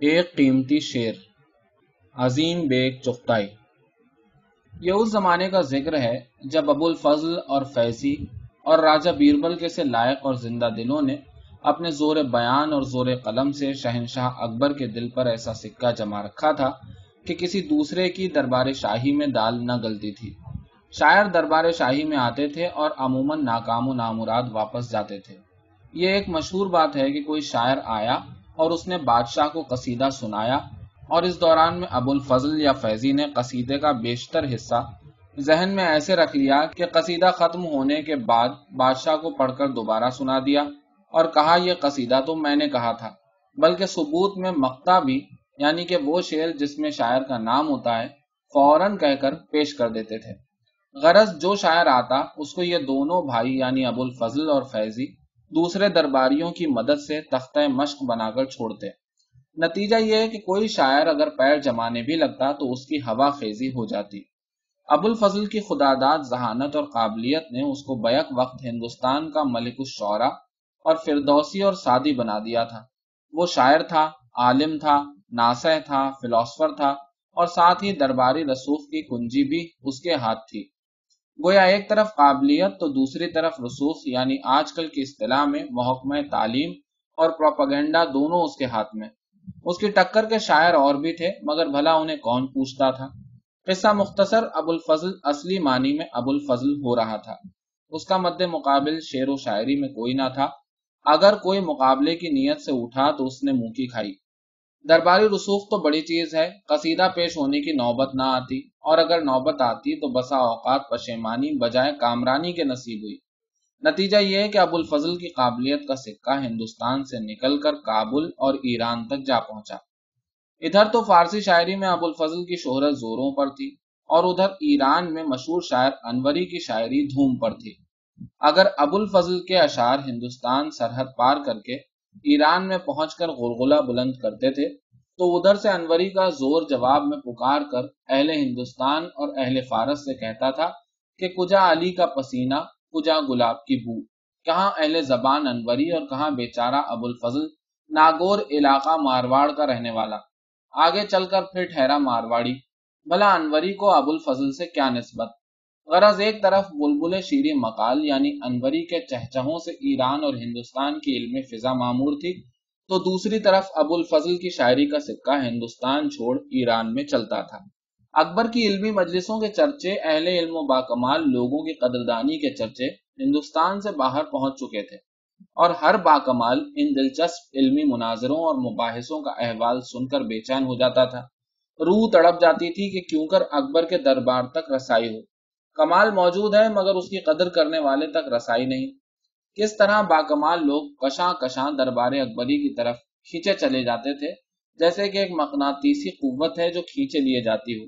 ایک قیمتی شیر، عظیم بیگ چغتائی۔ یہ اس زمانے کا ذکر ہے جب ابو الفضل اور فیضی اور راجہ بیربل کے سے لائق اور زندہ دلوں نے اپنے زور بیان اور زور قلم سے شہنشاہ اکبر کے دل پر ایسا سکہ جما رکھا تھا کہ کسی دوسرے کی دربار شاہی میں دال نہ گلتی تھی۔ شاعر دربار شاہی میں آتے تھے اور عموماً ناکام و نامراد واپس جاتے تھے۔ یہ ایک مشہور بات ہے کہ کوئی شاعر آیا اور اس نے بادشاہ کو قصیدہ سنایا اور اس دوران میں ابو الفضل یا فیضی نے قصیدے کا بیشتر حصہ ذہن میں ایسے رکھ لیا کہ قصیدہ ختم ہونے کے بعد بادشاہ کو پڑھ کر دوبارہ سنا دیا اور کہا، یہ قصیدہ تو میں نے کہا تھا، بلکہ ثبوت میں مقتا بھی یعنی کہ وہ شعر جس میں شاعر کا نام ہوتا ہے، فوراً کہہ کر پیش کر دیتے تھے۔ غرض جو شاعر آتا، اس کو یہ دونوں بھائی یعنی ابو الفضل اور فیضی دوسرے درباریوں کی مدد سے تختہ مشق بنا کر چھوڑتے۔ نتیجہ یہ ہے کہ کوئی شاعر اگر پیر جمانے بھی لگتا تو اس کی ہوا خیزی ہو جاتی۔ ابو الفضل کی خداداد، ذہانت اور قابلیت نے اس کو بیک وقت ہندوستان کا ملک الشعرا اور فردوسی اور سادی بنا دیا تھا۔ وہ شاعر تھا، عالم تھا ناسح تھا، فلاسفر تھا اور ساتھ ہی درباری رسوخ کی کنجی بھی اس کے ہاتھ تھی۔ گویا ایک طرف قابلیت تو دوسری طرف رسوخ یعنی آج کل کی اصطلاح میں محکمہ تعلیم اور پروپگنڈا دونوں اس کے ہاتھ میں۔ اس کی ٹکر کے شاعر اور بھی تھے، مگر بھلا انہیں کون پوچھتا تھا؟ قصہ مختصر ابو الفضل، اصلی معنی میں ابو الفضل ہو رہا تھا۔ اس کا مد مقابل شعر و شاعری میں کوئی نہ تھا۔ اگر کوئی مقابلے کی نیت سے اٹھا تو اس نے منہ کی کھائی۔ درباری رسوخ تو بڑی چیز ہے، قصیدہ پیش ہونے کی نوبت نہ آتی، اور اگر نوبت آتی تو بسا اوقات پشیمانی بجائے کامرانی کے نصیب ہوئی۔ نتیجہ یہ ہے کہ ابو الفضل کی قابلیت کا سکہ ہندوستان سے نکل کر کابل اور ایران تک جا پہنچا۔ ادھر تو فارسی شاعری میں ابو الفضل کی شہرت زوروں پر تھی، اور ادھر ایران میں مشہور شاعر انوری کی شاعری دھوم پر تھی۔ اگر ابو الفضل کے اشعار ہندوستان سرحد پار کر کے ایران میں پہنچ کر غلغلہ بلند کرتے تھے تو ادھر سے انوری کا زور جواب میں پکار کر اہل ہندوستان اور اہل فارس سے کہتا تھا کہ کجا علی کا پسینہ، کجا گلاب کی بو۔ کہاں اہل زبان انوری اور کہاں بیچارہ ابو الفضل ناگور علاقہ مارواڑ کا رہنے والا۔ آگے چل کر پھر ٹھہرا مارواڑی۔ بھلا انوری کو ابو الفضل سے کیا نسبت؟ غرض ایک طرف بلبل شیری مقال یعنی انوری کے چہچہوں سے ایران اور ہندوستان کی علم فضا معمور تھی۔ تو دوسری طرف ابو الفضل کی شاعری کا سکہ ہندوستان چھوڑ ایران میں چلتا تھا۔ اکبر کی علمی مجلسوں کے چرچے، اہل علم و باکمال لوگوں کی قدردانی کے چرچے ہندوستان سے باہر پہنچ چکے تھے۔ اور ہر باکمال ان دلچسپ علمی مناظروں اور مباحثوں کا احوال سن کر بے چین ہو جاتا تھا۔ روح تڑپ جاتی تھی کہ کیوں کر اکبر کے دربار تک رسائی ہو۔ کمال موجود ہے مگر اس کی قدر کرنے والے تک رسائی نہیں۔ کس طرح باکمال لوگ کشاں کشاں دربار اکبری کی طرف کھینچے چلے جاتے تھے، جیسے کہ ایک مقناطیسی قوت ہے جو کھینچے لیے جاتی ہو۔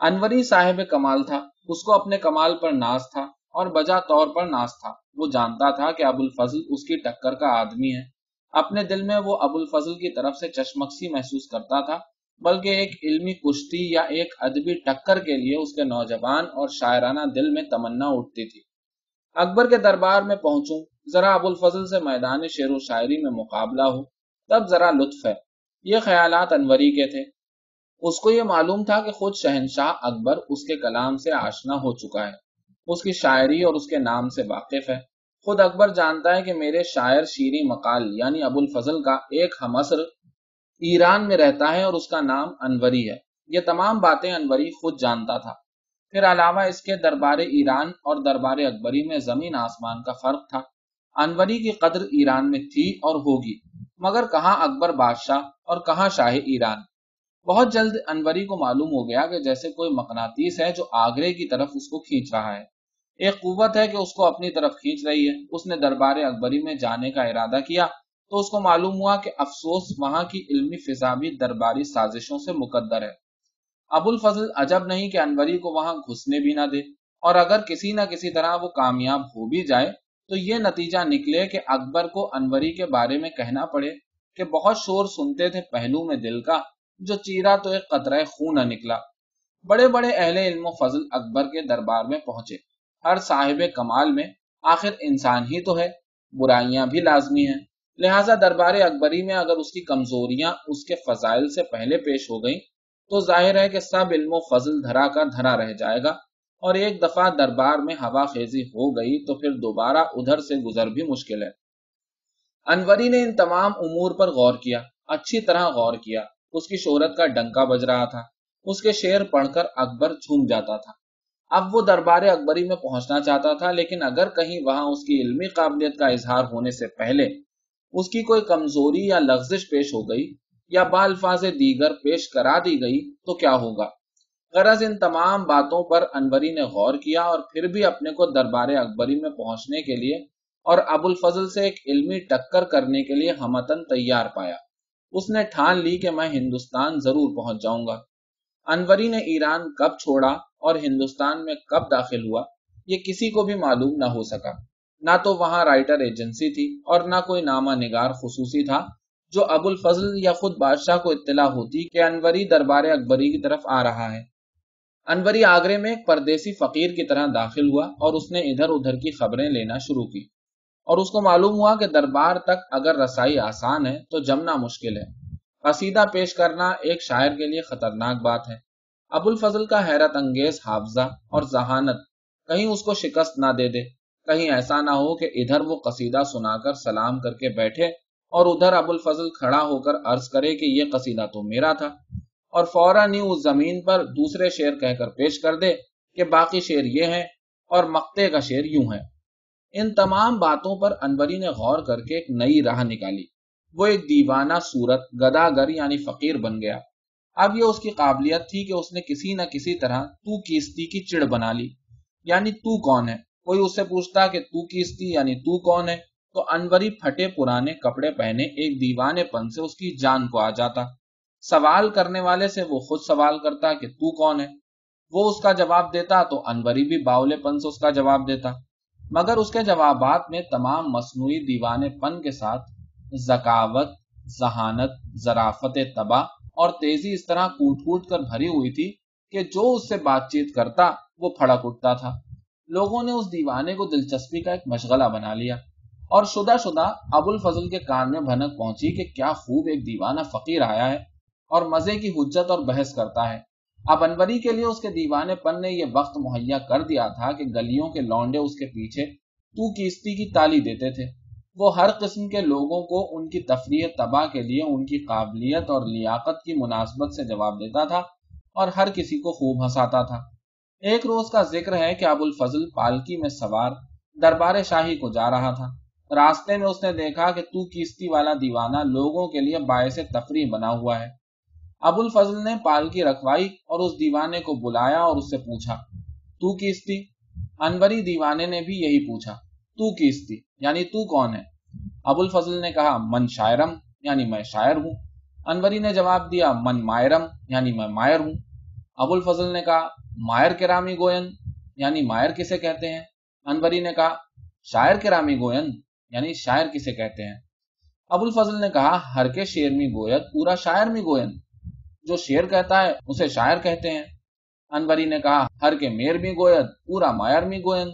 انوری صاحب کمال تھا، اس کو اپنے کمال پر ناز تھا اور بجا طور پر ناز تھا۔ وہ جانتا تھا کہ ابو الفضل اس کی ٹکر کا آدمی ہے۔ اپنے دل میں وہ ابو الفضل کی طرف سے چشمکسی محسوس کرتا تھا، بلکہ ایک علمی کشتی یا ایک ادبی ٹکر کے لیے اس کے نوجوان اور شاعرانہ دل میں تمنا اٹھتی تھی۔ اکبر کے دربار میں پہنچوں، ذرا ابو الفضل سے میدان شعر و شاعری میں مقابلہ ہو، تب ذرا لطف ہے۔ یہ خیالات انوری کے تھے۔ اس کو یہ معلوم تھا کہ خود شہنشاہ اکبر اس کے کلام سے آشنا ہو چکا ہے۔ اس کی شاعری اور اس کے نام سے واقف ہے۔ خود اکبر جانتا ہے کہ میرے شاعر شیری مقال یعنی ابو الفضل کا ایک ہمسر ایران میں رہتا ہے اور اس کا نام انوری ہے۔ یہ تمام باتیں انوری خود جانتا تھا۔ پھر علاوہ اس کے دربار ایران اور دربار اکبری میں زمین آسمان کا فرق تھا۔ انوری کی قدر ایران میں تھی اور ہوگی، مگر کہاں اکبر بادشاہ اور کہاں شاہ ایران؟ بہت جلد انوری کو معلوم ہو گیا کہ جیسے کوئی مقناطیس ہے جو آگرے کی طرف اس کو کھینچ رہا ہے۔ ایک قوت ہے کہ اس کو اپنی طرف کھینچ رہی ہے۔ اس نے دربار اکبری میں جانے کا ارادہ کیا تو اس کو معلوم ہوا کہ افسوس وہاں کی علمی فضا بھی درباری سازشوں سے مقدر ہے۔ ابو الفضل عجب نہیں کہ انوری کو وہاں گھسنے بھی نہ دے اور اگر کسی نہ کسی طرح وہ کامیاب ہو بھی جائے تو یہ نتیجہ نکلے کہ اکبر کو انوری کے بارے میں کہنا پڑے کہ بہت شور سنتے تھے پہلو میں دل کا، جو چیرا تو ایک قطرہ خون نہ نکلا۔ بڑے بڑے اہل علم و فضل اکبر کے دربار میں پہنچے۔ ہر صاحب کمال میں آخر انسان ہی تو ہے، برائیاں بھی لازمی ہیں۔ لہٰذا دربار اکبری میں اگر اس کی کمزوریاں اس کے فضائل سے پہلے پیش ہو گئیں تو ظاہر ہے کہ سب علم و فضل دھرا کا دھرا رہ جائے گا اور ایک دفعہ دربار میں ہوا خیزی ہو گئی تو پھر دوبارہ ادھر سے گزر بھی مشکل ہے۔ انوری نے ان تمام امور پر غور کیا، اچھی طرح غور کیا۔ اس کی شہرت کا ڈنکا بج رہا تھا۔ اس کے شعر پڑھ کر اکبر جھوم جاتا تھا۔ اب وہ دربار اکبری میں پہنچنا چاہتا تھا، لیکن اگر کہیں وہاں اس کی علمی قابلیت کا اظہار ہونے سے پہلے اس کی کوئی کمزوری یا لغزش پیش ہو گئی یا بالفاظ دیگر پیش کرا دی گئی تو کیا ہوگا؟ غرض ان تمام باتوں پر انوری نے غور کیا اور پھر بھی اپنے کو دربار اکبری میں پہنچنے کے لیے اور ابو الفضل سے ایک علمی ٹکر کرنے کے لیے ہمتن تیار پایا۔ اس نے ٹھان لی کہ میں ہندوستان ضرور پہنچ جاؤں گا۔ انوری نے ایران کب چھوڑا اور ہندوستان میں کب داخل ہوا یہ کسی کو بھی معلوم نہ ہو سکا۔ نہ تو وہاں رائٹر ایجنسی تھی اور نہ کوئی نامہ نگار خصوصی تھا۔ جو ابو الفضل یا خود بادشاہ کو اطلاع ہوتی کہ انوری دربار اکبری کی طرف آ رہا ہے۔ انوری آگرے میں ایک پردیسی فقیر کی طرح داخل ہوا اور اس نے ادھر ادھر کی خبریں لینا شروع کی۔ اور اس کو معلوم ہوا کہ دربار تک اگر رسائی آسان ہے تو جمنا مشکل ہے۔ قصیدہ پیش کرنا ایک شاعر کے لیے خطرناک بات ہے۔ ابو الفضل کا حیرت انگیز حافظہ اور ذہانت کہیں اس کو شکست نہ دے دے، کہیں ایسا نہ ہو کہ ادھر وہ قصیدہ سنا کر سلام کر کے بیٹھے اور ادھر ابو الفضل کھڑا ہو کر عرض کرے کہ یہ قصیدہ تو میرا تھا اور فوراً ہی اس زمین پر دوسرے شعر کہہ کر پیش کر دے کہ باقی شعر یہ ہیں اور مقتے کا شعر یوں ہے۔ ان تمام باتوں پر انوری نے غور کر کے ایک نئی راہ نکالی۔ وہ ایک دیوانہ صورت گداگر یعنی فقیر بن گیا۔ اب یہ اس کی قابلیت تھی کہ اس نے کسی نہ کسی طرح تو کیستی کی چڑ بنا لی۔ یعنی تو کون ہے؟ کوئی اس سے پوچھتا کہ تو کیستی یعنی تو کون ہے؟ تو انوری پھٹے پرانے کپڑے پہنے ایک دیوانے پن سے اس کی جان کو آ جاتا۔ سوال کرنے والے سے وہ خود سوال کرتا کہ تو کون ہے؟ وہ اس کا جواب دیتا تو انوری بھی باولے پن سے اس کا جواب دیتا۔ مگر اس کے جوابات میں تمام مصنوعی دیوانے پن کے ساتھ ذکاوت، ذہانت ذرافت تباہ اور تیزی اس طرح کوٹ کوٹ کر بھری ہوئی تھی کہ جو اس سے بات چیت کرتا وہ پھڑک اٹھتا تھا۔ لوگوں نے اس دیوانے کو دلچسپی کا ایک مشغلہ بنا لیا۔ اور شدہ شدہ ابو الفضل کے کان میں بھنک پہنچی کہ کیا خوب ایک دیوانہ فقیر آیا ہے اور مزے کی حجت اور بحث کرتا ہے۔ اب انوری کے لیے اس کے دیوانے پن نے یہ وقت مہیا کر دیا تھا کہ گلیوں کے لونڈے اس کے پیچھے تو کیستی کی تالی دیتے تھے۔ وہ ہر قسم کے لوگوں کو ان کی تفریح تباہ کے لیے ان کی قابلیت اور لیاقت کی مناسبت سے جواب دیتا تھا اور ہر کسی کو خوب ہنساتا تھا۔ ایک روز کا ذکر ہے کہ ابو الفضل پالکی میں سوار دربار شاہی کو جا رہا تھا۔ راستے میں اس نے دیکھا کہ تو کیستی والا دیوانہ لوگوں کے لیے باعث تفریح بنا ہوا ہے۔ ابو الفضل نے پالکی رکھوائی اور اس دیوانے کو بلایا اور اس سے پوچھا، تو کیستی؟ انوری دیوانے نے بھی یہی پوچھا، تو کیستی؟ یعنی تو کون ہے؟ ابو الفضل نے کہا، من شاعرم یعنی میں شاعر ہوں۔ انوری نے جواب دیا، من مائرم یعنی میں مائر ہوں۔ ابو الفضل نے کہا، مائر کرامی گوین یعنی مائر کسے کہتے ہیں؟ انوری نے کہا، شاعر کرامی گوین یعنی شاعر کسے کہتے ہیں؟ ابو الفضل نے کہا، ہر کے شیر می گویت پورا شاعر می گوین جو شیر کہتا ہے، اسے شاعر کہتے ہیں۔ انوری نے کہا، ہر کے میر بھی گوید پورا مائر بھی گوئن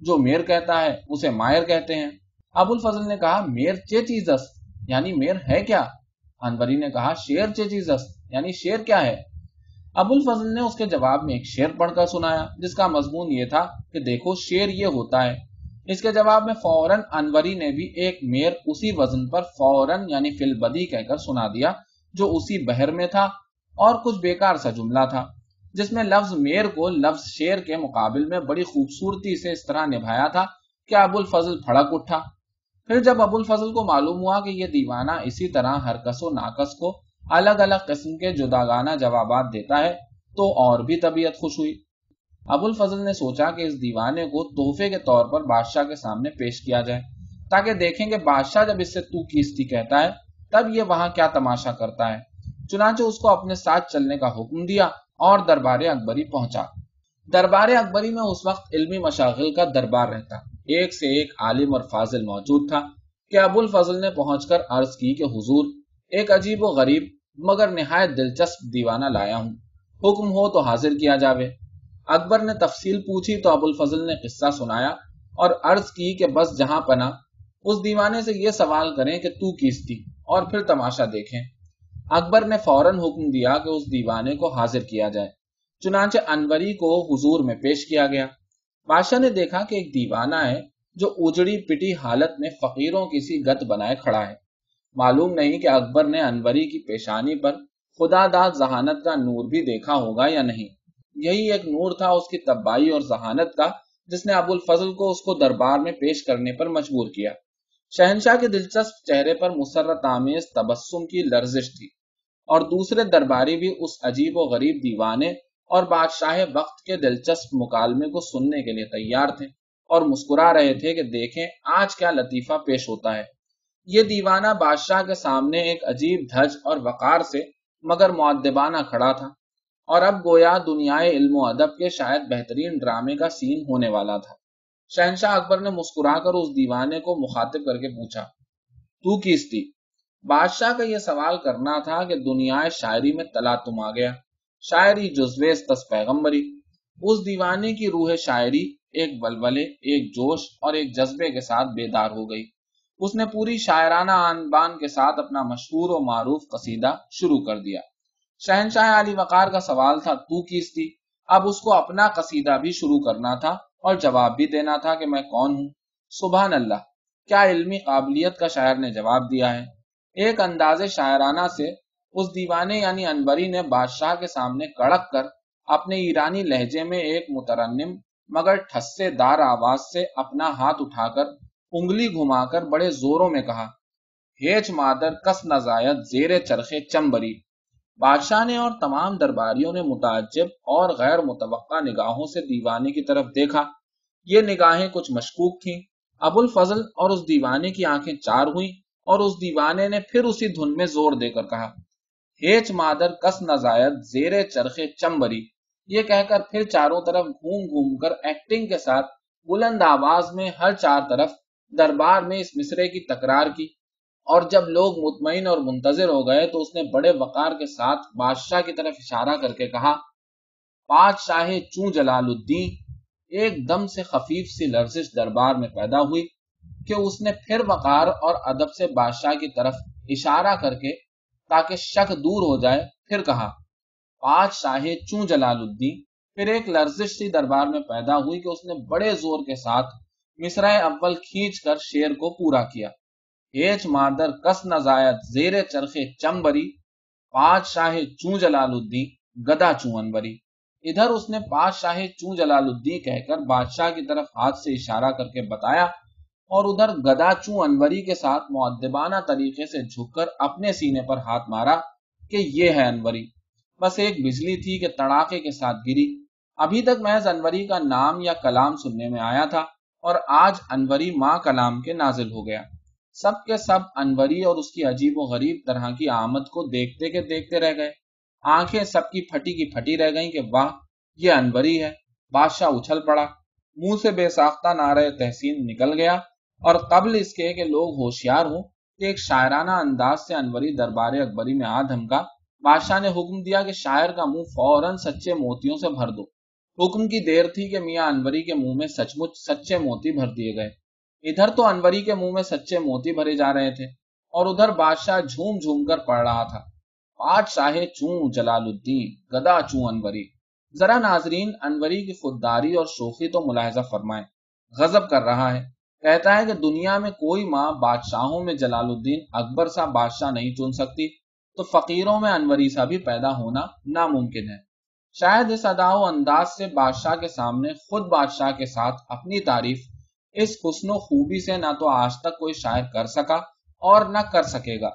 جو میر کہتا ہے، اسے مائر کہتے ہیں۔ ابو الفضل نے کہا، میر چے چیزس یعنی میر ہے کیا؟ انوری نے کہا، شیر چے چیزس یعنی شیر کیا ہے؟ ابو الفضل نے اس کے جواب میں ایک شیر پڑھ کر سنایا، جس کا مضمون یہ تھا کہ دیکھو، شیر یہ ہوتا ہے۔ اس کے جواب میں فوراً انوری نے بھی ایک میر اسی وزن پر فوراً یعنی فل بدی کہہ کر سنا دیا، جو اسی بہر میں تھا اور کچھ بیکار سا جملہ تھا، جس میں لفظ میر کو لفظ شیر کے مقابل میں بڑی خوبصورتی سے اس طرح نبھایا تھا کہ ابو الفضل پھڑک اٹھا۔ پھر جب ابو الفضل کو معلوم ہوا کہ یہ دیوانہ اسی طرح ہر کس و ناکس کو الگ الگ قسم کے جداگانہ جوابات دیتا ہے، تو اور بھی طبیعت خوش ہوئی۔ ابو الفضل نے سوچا کہ اس دیوانے کو تحفے کے طور پر بادشاہ کے سامنے پیش کیا جائے، تاکہ دیکھیں کہ بادشاہ جب اس سے تو کیستی کہتا ہے، تب یہ وہاں کیا تماشا کرتا ہے۔ چنانچہ اس کو اپنے ساتھ چلنے کا حکم دیا اور دربار اکبری پہنچا۔ دربار اکبری میں اس وقت علمی مشاغل کا دربار رہتا۔ ایک سے ایک عالم اور فاضل موجود تھا کہ ابو الفضل نے پہنچ کر عرض کی کہ حضور، ایک عجیب و غریب مگر نہایت دلچسپ دیوانہ لایا ہوں۔ حکم ہو تو حاضر کیا جاوے۔ اکبر نے تفصیل پوچھی تو ابو الفضل نے قصہ سنایا اور عرض کی کہ بس جہاں پنا اس دیوانے سے یہ سوال کریں کہ تو کس تھی؟ اور پھر تماشا دیکھیں۔ اکبر نے فوراً حکم دیا کہ اس دیوانے کو حاضر کیا جائے، چنانچہ انوری کو حضور میں پیش کیا گیا۔ بادشاہ نے دیکھا کہ ایک دیوانہ ہے جو اجڑی پٹی حالت میں فقیروں کی سی گت بنائے کھڑا ہے۔ معلوم نہیں کہ اکبر نے انوری کی پیشانی پر خدا داد ذہانت کا نور بھی دیکھا ہوگا یا نہیں۔ یہی ایک نور تھا اس کی تباہی اور ذہانت کا، جس نے ابو الفضل کو اس کو دربار میں پیش کرنے پر مجبور کیا۔ شہنشاہ کے دلچسپ چہرے پر مسرت آمیز تبسم کی لرزش تھی۔ اور دوسرے درباری بھی اس عجیب و غریب دیوانے اور بادشاہ وقت کے دلچسپ مکالمے کو سننے کے لیے تیار تھے اور مسکرا رہے تھے کہ دیکھیں آج کیا لطیفہ پیش ہوتا ہے۔ یہ دیوانہ بادشاہ کے سامنے ایک عجیب دھج اور وقار سے مگر معدبانہ کھڑا تھا۔ اور اب گویا دنیا علم و ادب کے شاید بہترین ڈرامے کا سین ہونے والا تھا۔ شہنشاہ اکبر نے مسکرا کر اس دیوانے کو مخاطب کر کے پوچھا، تو کس تھی؟ بادشاہ کا یہ سوال کرنا تھا کہ دنیا شاعری میں تلا تم آ گیا۔ شاعری جزویز تس پیغمبری۔ اس دیوانے کی روح شاعری ایک بلبلے ایک جوش اور ایک جذبے کے ساتھ بیدار ہو گئی۔ اس نے پوری شاعرانہ آن بان کے ساتھ اپنا مشہور و معروف قصیدہ شروع کر دیا۔ شہنشاہ علی وقار کا سوال تھا، تو کس تھی اب اس کو اپنا قصیدہ بھی شروع کرنا تھا اور جواب بھی دینا تھا کہ میں کون ہوں۔ سبحان اللہ، کیا علمی قابلیت کا شاعر نے جواب دیا ہے؟ ایک انداز شاعرانہ سے اس دیوانے یعنی انبری نے بادشاہ کے سامنے کڑک کر اپنے ایرانی لہجے میں ایک مترنم مگر ٹھسے دار آواز سے اپنا ہاتھ اٹھا کر انگلی گھما کر بڑے زوروں میں کہا، ہیچ مادر، کس نزایت زیر چرخے چمبری؟ بادشاہ نے اور تمام درباریوں نے متعجب اور غیر متوقع نگاہوں سے دیوانے کی طرف دیکھا۔ یہ نگاہیں کچھ مشکوک تھیں۔ ابو الفضل اور اس دیوانے کی آنکھیں چار ہوئیں اور اس دیوانے نے پھر اسی دھن میں زور دے کر کہا، ہیچ مادر کس نزایت زیر چرخے چمبری۔ یہ کہہ کر پھر چاروں طرف گھوم گھوم کر ایکٹنگ کے ساتھ بلند آواز میں ہر چار طرف دربار میں اس مصرے کی تکرار کی۔ اور جب لوگ مطمئن اور منتظر ہو گئے تو اس نے بڑے وقار کے ساتھ بادشاہ کی طرف اشارہ کر کے کہا، بادشاہ چوں جلال الدین ایک دم سے خفیف سی لرزش دربار میں پیدا ہوئی کہ اس نے پھر وقار اور ادب سے بادشاہ کی طرف اشارہ کر کے تاکہ شک دور ہو جائے، پھر کہا، بادشاہ چوں جلال الدین پھر ایک لرزش سی دربار میں پیدا ہوئی کہ اس نے بڑے زور کے ساتھ مصرع اول کھینچ کر شیر کو پورا کیا۔ ہیچ مادر کس نزایت زیر چرخے چمبری پانچ شاہ چون جلال الدین گدا چون انبری ادھر اس نے پانچ شاہ چون جلال الدین کہہ کر بادشاہ کی طرف ہاتھ سے اشارہ کر کے بتایا اور ادھر گدا چون انوری کے ساتھ معدبانہ طریقے سے جھک کر اپنے سینے پر ہاتھ مارا کہ یہ ہے انوری۔ بس ایک بجلی تھی کہ تڑاکے کے ساتھ گری۔ ابھی تک محض انوری کا نام یا کلام سننے میں آیا تھا اور آج انوری ماں کلام کے نازل ہو گیا۔ سب کے سب انوری اور اس کی عجیب و غریب طرح کی آمد کو دیکھتے کے دیکھتے رہ گئے۔ آنکھیں سب کی پھٹی کی پھٹی رہ گئیں کہ واہ، یہ انوری ہے۔ بادشاہ اچھل پڑا۔ منہ سے بے ساختہ نعرہ تحسین نکل گیا اور قبل اس کے کہ لوگ ہوشیار ہوں کہ ایک شاعرانہ انداز سے انوری دربار اکبری میں آ دھمکا، بادشاہ نے حکم دیا کہ شاعر کا منہ فوراً سچے موتیوں سے بھر دو۔ حکم کی دیر تھی کہ میاں انوری کے منہ میں سچ مچ سچے موتی بھر دیے گئے۔ ادھر تو انوری کے منہ میں سچے موتی بھرے جا رہے تھے اور ادھر بادشاہ جھوم جھوم کر پڑ رہا تھا۔ بادشاہ چون جلال الدین، گدا چون انوری۔ ذرا ناظرین، انوری کی خودداری اور شوخی تو ملاحظہ فرمائیں۔ غضب کر رہا ہے۔ کہتا ہے کہ دنیا میں کوئی ماں بادشاہوں میں جلال الدین اکبر سا بادشاہ نہیں چن سکتی، تو فقیروں میں انوری سا بھی پیدا ہونا ناممکن ہے۔ شاید اس ادا و انداز سے بادشاہ کے سامنے خود بادشاہ کے ساتھ اپنی تعریف اس حسن و خوبی سے نہ تو آج تک کوئی شاعر کر سکا اور نہ کر سکے گا۔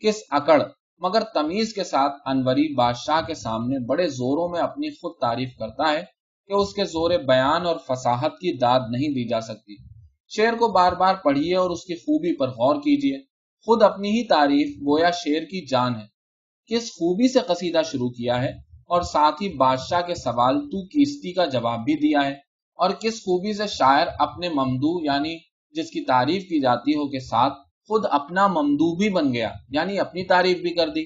کس اکڑ۔ مگر تمیز کے ساتھ انوری بادشاہ کے سامنے بڑے زوروں میں اپنی خود تعریف کرتا ہے کہ اس کے زور بیان اور فصاحت کی داد نہیں دی جا سکتی۔ شعر کو بار بار پڑھیے اور اس کی خوبی پر غور کیجیے۔ خود اپنی ہی تعریف گویا شعر کی جان ہے۔ کس خوبی سے قصیدہ شروع کیا ہے اور ساتھ ہی بادشاہ کے سوال تو کیستی کا جواب بھی دیا ہے۔ اور کس خوبی سے شاعر اپنے ممدو یعنی جس کی تعریف کی جاتی ہو کے ساتھ خود اپنا ممدو بھی بن گیا یعنی اپنی تعریف بھی کر دی۔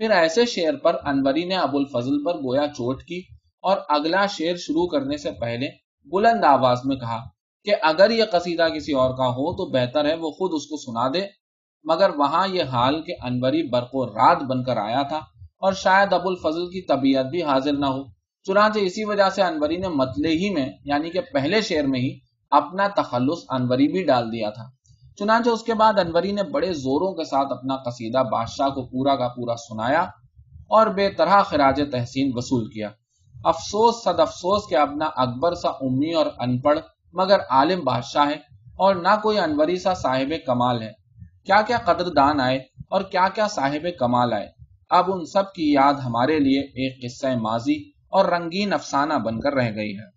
پھر ایسے شعر پر انوری نے ابو الفضل پر گویا چوٹ کی اور اگلا شعر شروع کرنے سے پہلے بلند آواز میں کہا کہ اگر یہ قصیدہ کسی اور کا ہو تو بہتر ہے وہ خود اس کو سنا دے۔ مگر وہاں یہ حال کہ انوری برق و رات بن کر آیا تھا اور شاید ابو الفضل کی طبیعت بھی حاضر نہ ہو۔ چنانچہ اسی وجہ سے انوری نے متلے ہی میں یعنی کہ پہلے شعر میں ہی اپنا تخلص انوری بھی ڈال دیا تھا۔ چنانچہ اس کے بعد انوری نے بڑے زوروں کے ساتھ اپنا قصیدہ بادشاہ کو پورا کا پورا سنایا اور بے طرح خراج تحسین وصول کیا۔ افسوس صد افسوس کہ اب نہ اکبر سا امی اور ان پڑھ مگر عالم بادشاہ ہے اور نہ کوئی انوری سا صاحب کمال ہے۔ کیا کیا قدر دان آئے اور کیا کیا صاحب کمال آئے۔ اب ان سب کی یاد ہمارے لیے ایک قصہ ماضی اور رنگین افسانہ بن کر رہ گئی ہے۔